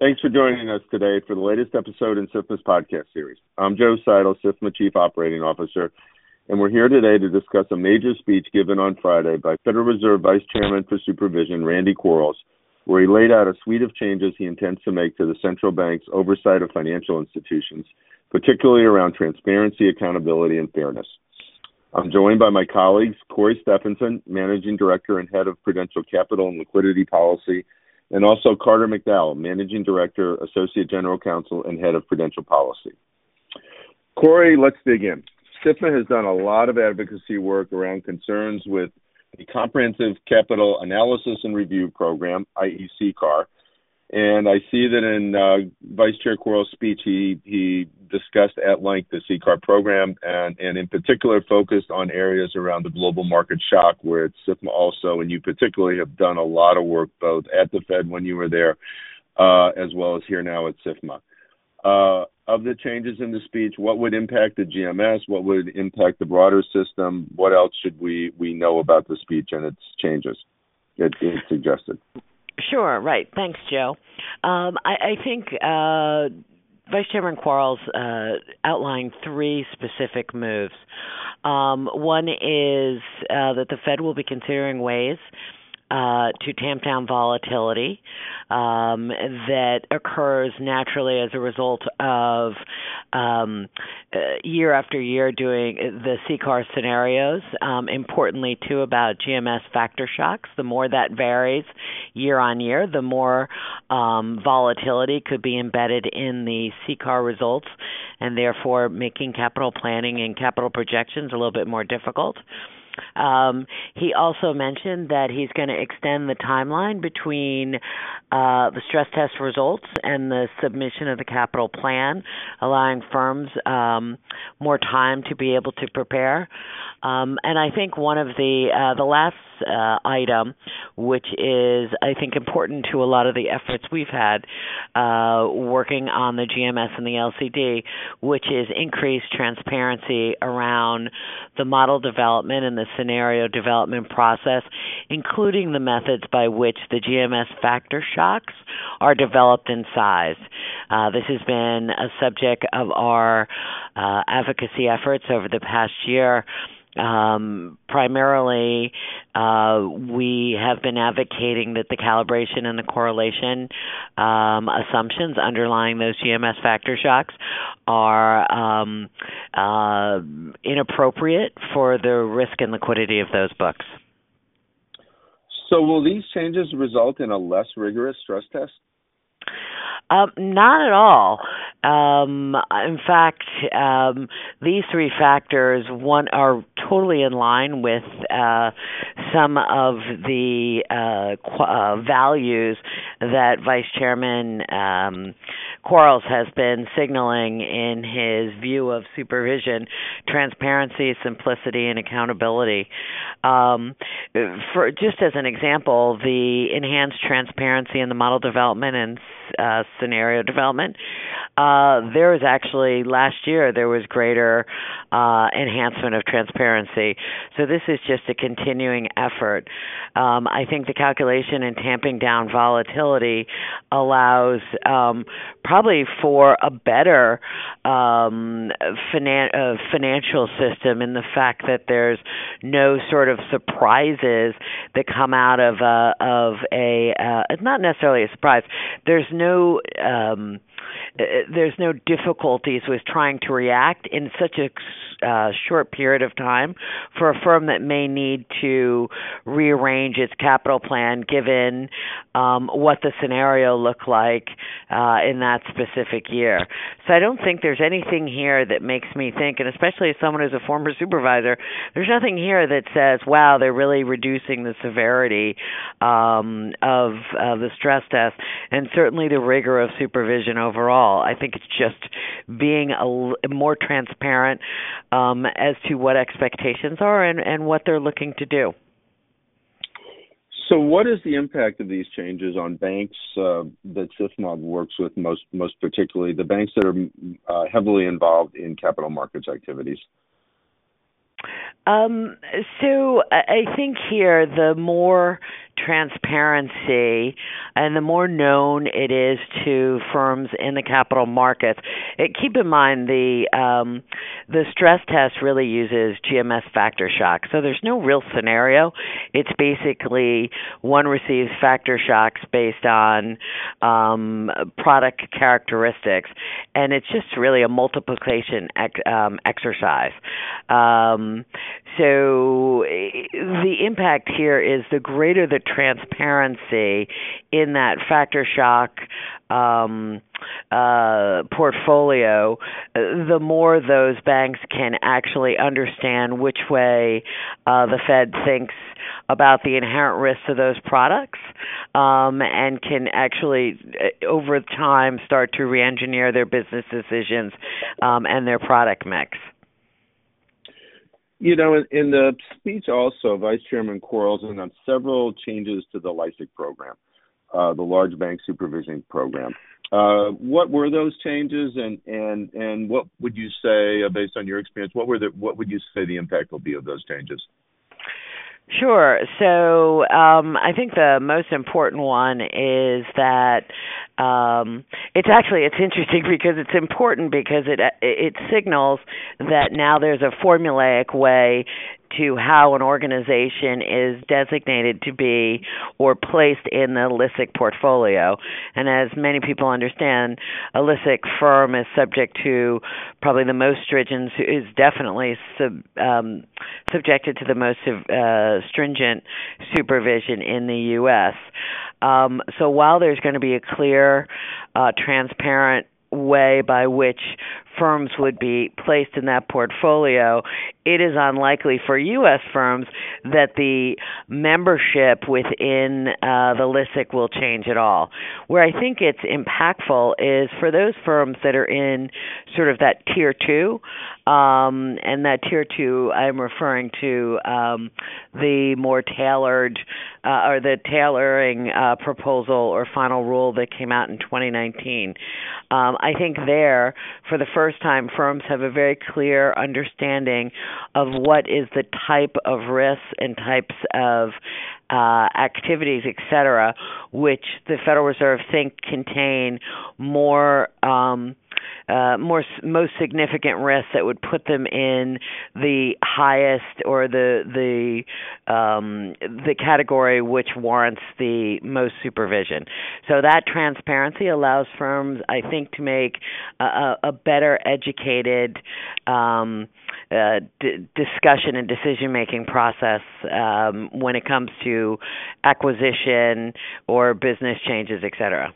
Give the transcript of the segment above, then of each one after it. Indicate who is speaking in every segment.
Speaker 1: Thanks for joining us today for the latest episode in SIFMA's podcast series. I'm Joe Seidel, SIFMA Chief Operating Officer, and we're here today to discuss a major speech given on Friday by Federal Reserve Vice Chairman for Supervision, Randy Quarles, where he laid out a suite of changes he intends to make to the central bank's oversight of financial institutions, particularly around transparency, accountability, and fairness. I'm joined by my colleagues, Corey Stephenson, Managing Director and Head of Prudential Capital and Liquidity Policy, and also Carter McDowell, Managing Director, Associate General Counsel, and Head of Prudential Policy. Corey, let's dig in. SIFMA has done a lot of advocacy work around concerns with the Comprehensive Capital Analysis and Review Program, i.e. CCAR, and I see that in uh, Vice Chair Quarles' speech, he, he discussed at length the CCAR program and, and in particular focused on areas around the global market shock, where it's SIFMA also, and you particularly have done a lot of work both at the Fed when you were there, uh, as well as here now at SIFMA. Uh, of the changes in the speech, what would impact the GMS? What would impact the broader system? What else should we, we know about the speech and its changes it, it suggested?
Speaker 2: Sure, right. Thanks, Joe. Um, I, I think uh, Vice Chairman Quarles uh, outlined three specific moves. Um, one is uh, that the Fed will be considering ways uh, to tamp down volatility um, that occurs naturally as a result of um, uh, year after year doing the CCAR scenarios. Um, importantly, too, about GMS factor shocks. The more that varies year on year, the more um, volatility could be embedded in the CCAR results, and therefore making capital planning and capital projections a little bit more difficult. Um, he also mentioned that he's going to extend the timeline between uh, the stress test results and the submission of the capital plan, allowing firms um, more time to be able to prepare. Um, and I think one of the uh, the last uh, item, which is I think important to a lot of the efforts we've had uh, working on the GMS and the LCD, which is increased transparency around the model development and the scenario development process, including the methods by which the GMS factor shocks are developed and sized. Uh, this has been a subject of our uh, advocacy efforts over the past year. Um, primarily, uh, we have been advocating that the calibration and the correlation um, assumptions underlying those GMS factor shocks are um, uh, inappropriate for the risk and liquidity of those books.
Speaker 1: So, will these changes result in a less rigorous stress test?
Speaker 2: Um, not at all. Um, in fact, um, these three factors one are totally in line with uh, some of the uh, qu- uh, values that Vice Chairman um, Quarles has been signaling in his view of supervision: transparency, simplicity, and accountability. Um, for just as an example, the enhanced transparency in the model development and uh, scenario development. Uh, there was actually last year there was greater uh, enhancement of transparency. So this is just a continuing effort. Um, I think the calculation and tamping down volatility allows um, probably for a better um, finan- uh, financial system in the fact that there's no sort of surprises that come out of a of a uh, not necessarily a surprise. There's no um, uh, there's no difficulties with trying to react in such a uh, short period of time for a firm that may need to rearrange its capital plan given um, what the scenario looked like uh, in that specific year. So I don't think there's anything here that makes me think, and especially as someone who's a former supervisor, there's nothing here that says, "Wow, they're really reducing the severity um, of the stress test," and certainly the rigor of supervision overall. I think it's just being more transparent um, as to what expectations are and, and what they're looking to do.
Speaker 1: So, what is the impact of these changes on banks uh, that SIFMA works with most, most particularly the banks that are uh, heavily involved in capital markets activities?
Speaker 2: Um, so I think here the more transparency and the more known it is to firms in the capital markets. It, keep in mind the um, the stress test really uses GMS factor shock, so there's no real scenario. It's basically one receives factor shocks based on um, product characteristics, and it's just really a multiplication ex- um, exercise. Um, so the impact here is the greater the transparency in that factor shock um, uh, portfolio, the more those banks can actually understand which way uh, the Fed thinks about the inherent risks of those products um, and can actually, uh, over time, start to re engineer their business decisions um, and their product mix.
Speaker 1: You know, in, in the speech also, Vice Chairman Quarles announced several changes to the LISCC program, uh, the Large Bank Supervision Program. Uh, what were those changes, and and and what would you say, uh, based on your experience, what were the what would you say the impact will be of those changes?
Speaker 2: Sure. So um, I think the most important one is that um, it's actually it's interesting because it's important because it it signals that now there's a formulaic way to how an organization is designated to be or placed in the LISCC portfolio. And as many people understand, a LISCC firm is subject to probably the most stringent, is definitely sub, um, subjected to the most uh, stringent supervision in the U.S. Um, so while there's going to be a clear, uh, transparent way by which firms would be placed in that portfolio, it is unlikely for U.S. firms that the membership within uh, the LISCC will change at all. Where I think it's impactful is for those firms that are in sort of that tier two, um, and that tier two, I'm referring to um, the more tailored uh, or the tailoring uh, proposal or final rule that came out in 2019. Um, I think there, for the first time, firms have a very clear understanding of what is the type of risks and types of uh, activities, et cetera, which the Federal Reserve think contain more um, uh, more most significant risks that would put them in the highest or the the um, the category which warrants the most supervision. So that transparency allows firms, I think, to make a, a better educated um, uh, d- discussion and decision making process um, when it comes to acquisition or business changes, et cetera.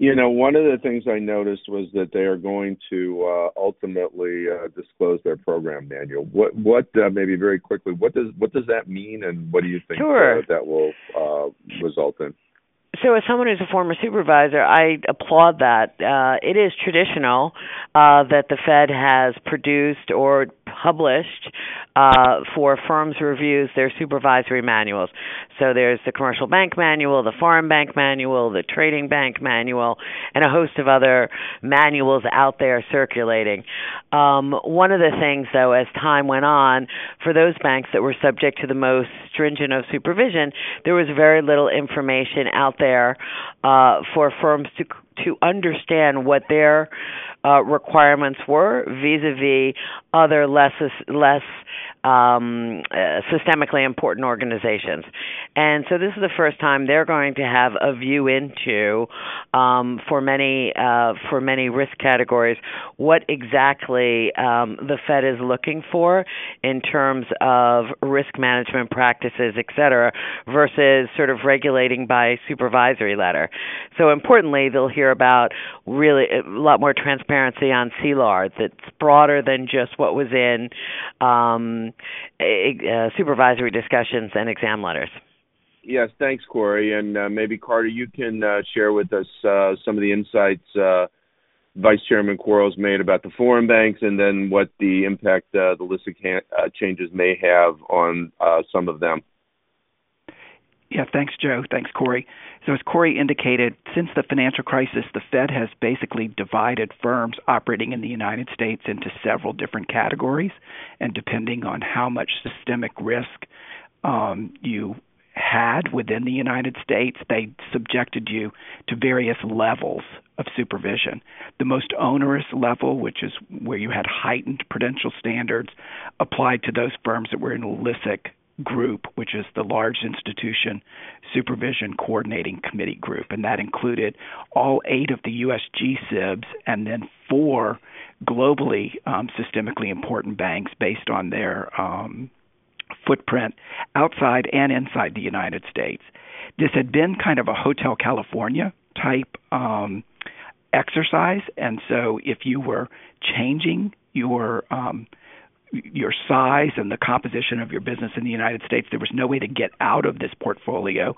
Speaker 1: You know, one of the things I noticed was that they are going to uh, ultimately uh, disclose their program manual. What, what, uh, maybe very quickly, what does what does that mean, and what do you think
Speaker 2: sure.
Speaker 1: Uh, that will uh, result in?
Speaker 2: so as someone who's a former supervisor, I applaud that. Uh, it is traditional uh, that the Fed has produced or published uh, for firms' reviews their supervisory manuals. So there's the commercial bank manual, the foreign bank manual, the trading bank manual, and a host of other manuals out there circulating. Um, one of the things, though, as time went on, for those banks that were subject to the most stringent of supervision, there was very little information out there uh, for firms to to understand what their uh, requirements were vis-a-vis other less less um, uh, systemically important organizations. And so this is the first time they're going to have a view into um, for many uh, for many risk categories what exactly um, the Fed is looking for in terms of risk management practices, et cetera, versus sort of regulating by supervisory letter. So importantly, they'll hear about really a lot more transparency on CLAR that's broader than just what was in um, uh, supervisory discussions and exam letters.
Speaker 1: Yes, thanks, Corey. And uh, maybe Carter, you can uh, share with us uh, some of the insights uh, Vice Chairman Quarles made about the foreign banks, and then what the impact uh, the LISCC uh, changes may have on some of them.
Speaker 3: Yeah, thanks, Joe. Thanks, Corey. So, as Corey indicated, since the financial crisis, the Fed has basically divided firms operating in the United States into several different categories. And depending on how much systemic risk um, you had within the United States, they subjected you to various levels of supervision. The most onerous level, which is where you had heightened prudential standards, applied to those firms that were in LISCC group, which is the Large Institution Supervision Coordinating Committee group, and that included all eight of the U.S. GSIBs and then four globally um, systemically important banks based on their um, footprint outside and inside the United States. This had been kind of a Hotel California type um, exercise, and so if you were changing your um, your size and the composition of your business in the United States, there was no way to get out of this portfolio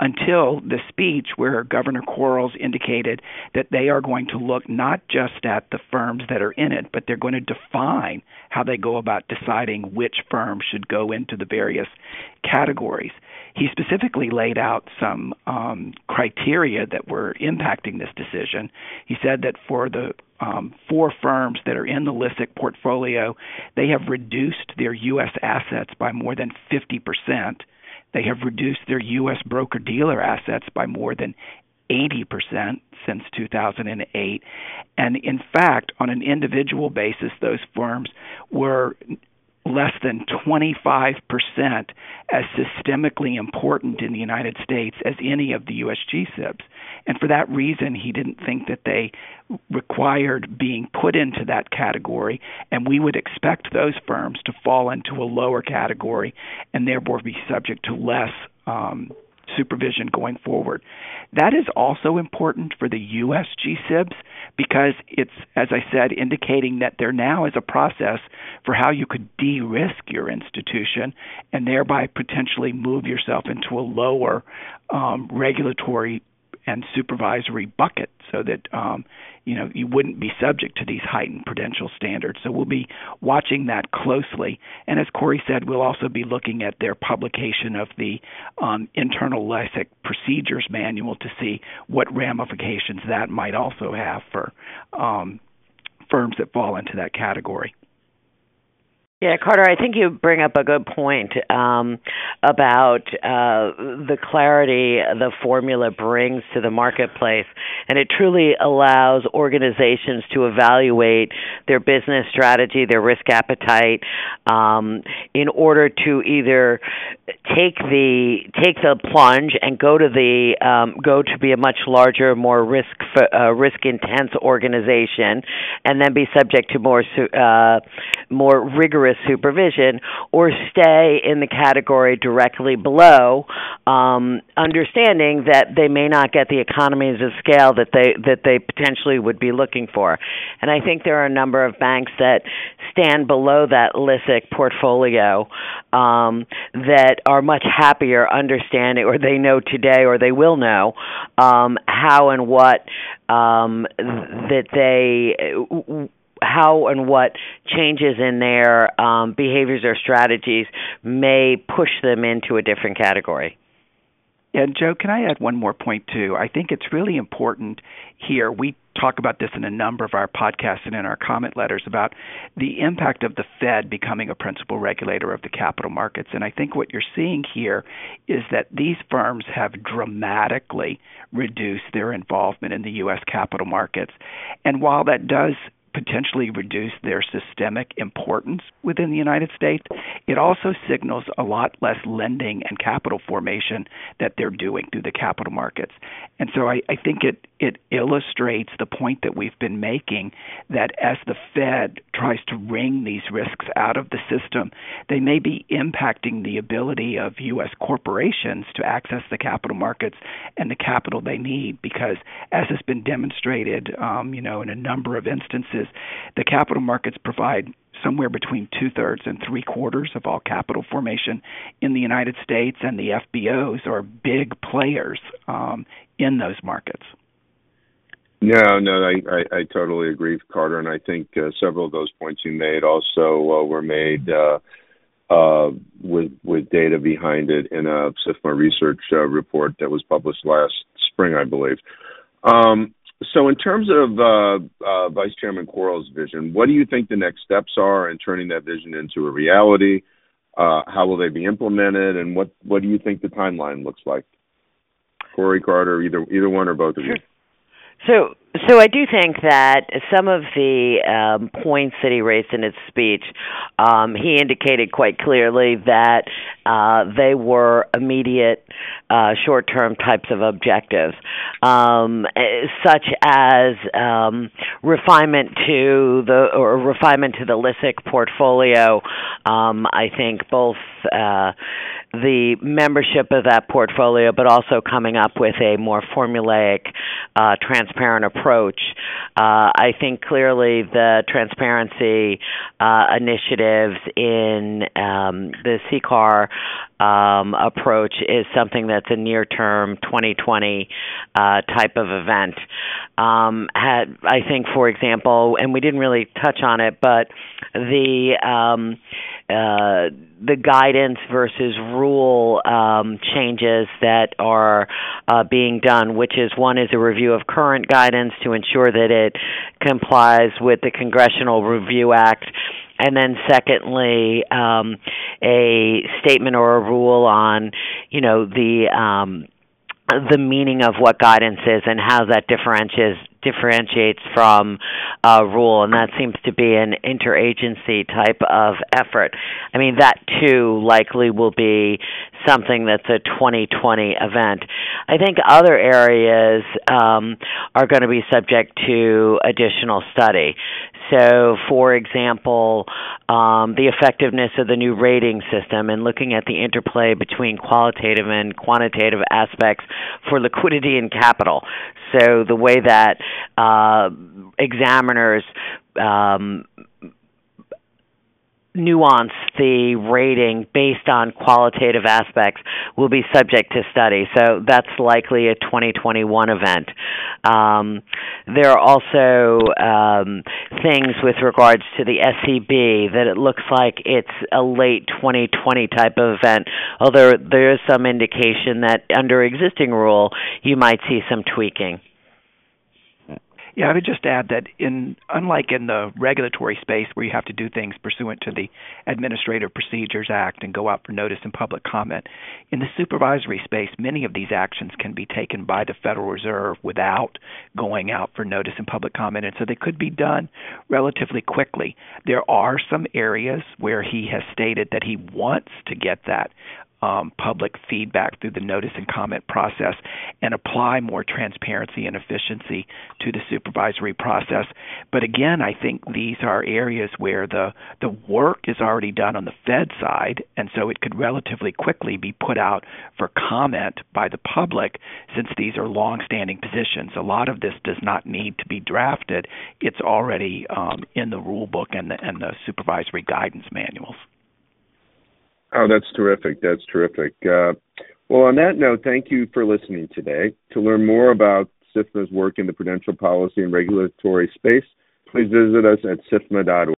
Speaker 3: until the speech where Governor Quarles indicated that they are going to look not just at the firms that are in it, but they're going to define how they go about deciding which firms should go into the various categories. He specifically laid out some um, criteria that were impacting this decision. He said that for the um, four firms that are in the LISCC portfolio, they have reduced their U.S. assets by more than 50%. They have reduced their U.S. broker dealer assets by more than 80% since 2008. And in fact, on an individual basis, those firms were less than 25% as systemically important in the United States as any of the U.S. GSIBs. And for that reason, he didn't think that they required being put into that category, and we would expect those firms to fall into a lower category and therefore be subject to less um, supervision going forward. That is also important for the U.S. GSIBs because it's, as I said, indicating that there now is a process for how you could de risk your institution and thereby potentially move yourself into a lower um, regulatory and supervisory bucket so that um, you know you wouldn't be subject to these heightened prudential standards. So we'll be watching that closely. And as Corey said, we'll also be looking at their publication of the um, internal LISCC procedures manual to see what ramifications that might also have for um, firms that fall into that category.
Speaker 2: Yeah, Carter, I think you bring up a good point um, about uh, the clarity the formula brings to the marketplace. And it truly allows organizations to evaluate their business strategy, their risk appetite, um, in order to either take the take the plunge and go to the um, go to be a much larger, more risk uh, risk intense organization, and then be subject to more uh, more rigorous rigorous supervision or stay in the category directly below, um, understanding that they may not get the economies of scale that they that they potentially would be looking for. And I think there are a number of banks that stand below that LISCC portfolio um, that are much happier understanding, or they know today, or they will know um, how and what um, that they how and what changes in their um, behaviors or strategies may push them into a different category.
Speaker 3: And Joe, can I add one more point too? I think it's really important here. We talk about this in a number of our podcasts and in our comment letters about the impact of the Fed becoming a principal regulator of the capital markets. And I think what you're seeing here is that these firms have dramatically reduced their involvement in the U.S. capital markets. And while that does potentially reduce their systemic importance within the United States, it also signals a lot less lending and capital formation that they're doing through the capital markets. And so I, I think it, it illustrates the point that we've been making that as the Fed tries to wring these risks out of the system, they may be impacting the ability of U.S. corporations to access the capital markets and the capital they need because, as has been demonstrated, um, you know, in a number of instances, is the capital markets provide somewhere between two thirds and three quarters of all capital formation in the United States, and the FBOs are big players um, in those markets.
Speaker 1: No, no, I, I, I totally agree, Carter, and I think uh, several of those points you made also uh, were made uh, uh, with with data behind it in a SIFMA research uh, report that was published last spring, I believe. Um, so, in terms of uh, uh, Vice Chairman Quarles' vision, what do you think the next steps are in turning that vision into a reality? Uh, how will they be implemented, and what what do you think the timeline looks like? Corey Carter, either either one or both of you.
Speaker 2: So, so I do think that some of the um, points that he raised in his speech, um, he indicated quite clearly that uh, they were immediate, uh, short-term types of objectives, um, such as um, refinement to the or refinement to the LISCC portfolio. Um, I think both. Uh, the membership of that portfolio, but also coming up with a more formulaic, uh, transparent approach. Uh, I think clearly the transparency uh, initiatives in um, the CCAR um, approach is something that's a near term 2020 uh, type of event. Um, had, I think, for example, and we didn't really touch on it, but the um, the guidance versus rule um, changes that are uh, being done, which is one is a review of current guidance to ensure that it complies with the Congressional Review Act. And then secondly um, a statement or a rule on you know the um, the meaning of what guidance is and how that differentiates differentiates from a rule, and that seems to be an interagency type of effort. I mean, that too likely will be something that's a 2020 event. I think other areas um, are going to be subject to additional study. So, for example, um, the effectiveness of the new rating system and looking at the interplay between qualitative and quantitative aspects for liquidity and capital. So, the way that uh, examiners um, nuance the rating based on qualitative aspects will be subject to study. So that's likely a 2021 event. Um, there are also um, things with regards to the SCB that it looks like it's a late 2020 type of event, although there is some indication that under existing rule you might see some tweaking.
Speaker 3: Yeah, I would just add that in unlike in the regulatory space where you have to do things pursuant to the Administrative Procedures Act and go out for notice and public comment, in the supervisory space many of these actions can be taken by the Federal Reserve without going out for notice and public comment and so they could be done relatively quickly. There are some areas where he has stated that he wants to get that um, public feedback through the notice and comment process and apply more transparency and efficiency supervisory process. But again, I think these are areas where the the work is already done on the Fed side, and so it could relatively quickly be put out for comment by the public since these are long-standing positions. A lot of this does not need to be drafted; it's already um, in the rule book and the, and the supervisory guidance manuals.
Speaker 1: Oh, that's terrific. That's terrific. Uh, well, on that note, thank you for listening today. To learn more about SIFMA's work in the prudential policy and regulatory space, please visit us at SIFMA.org.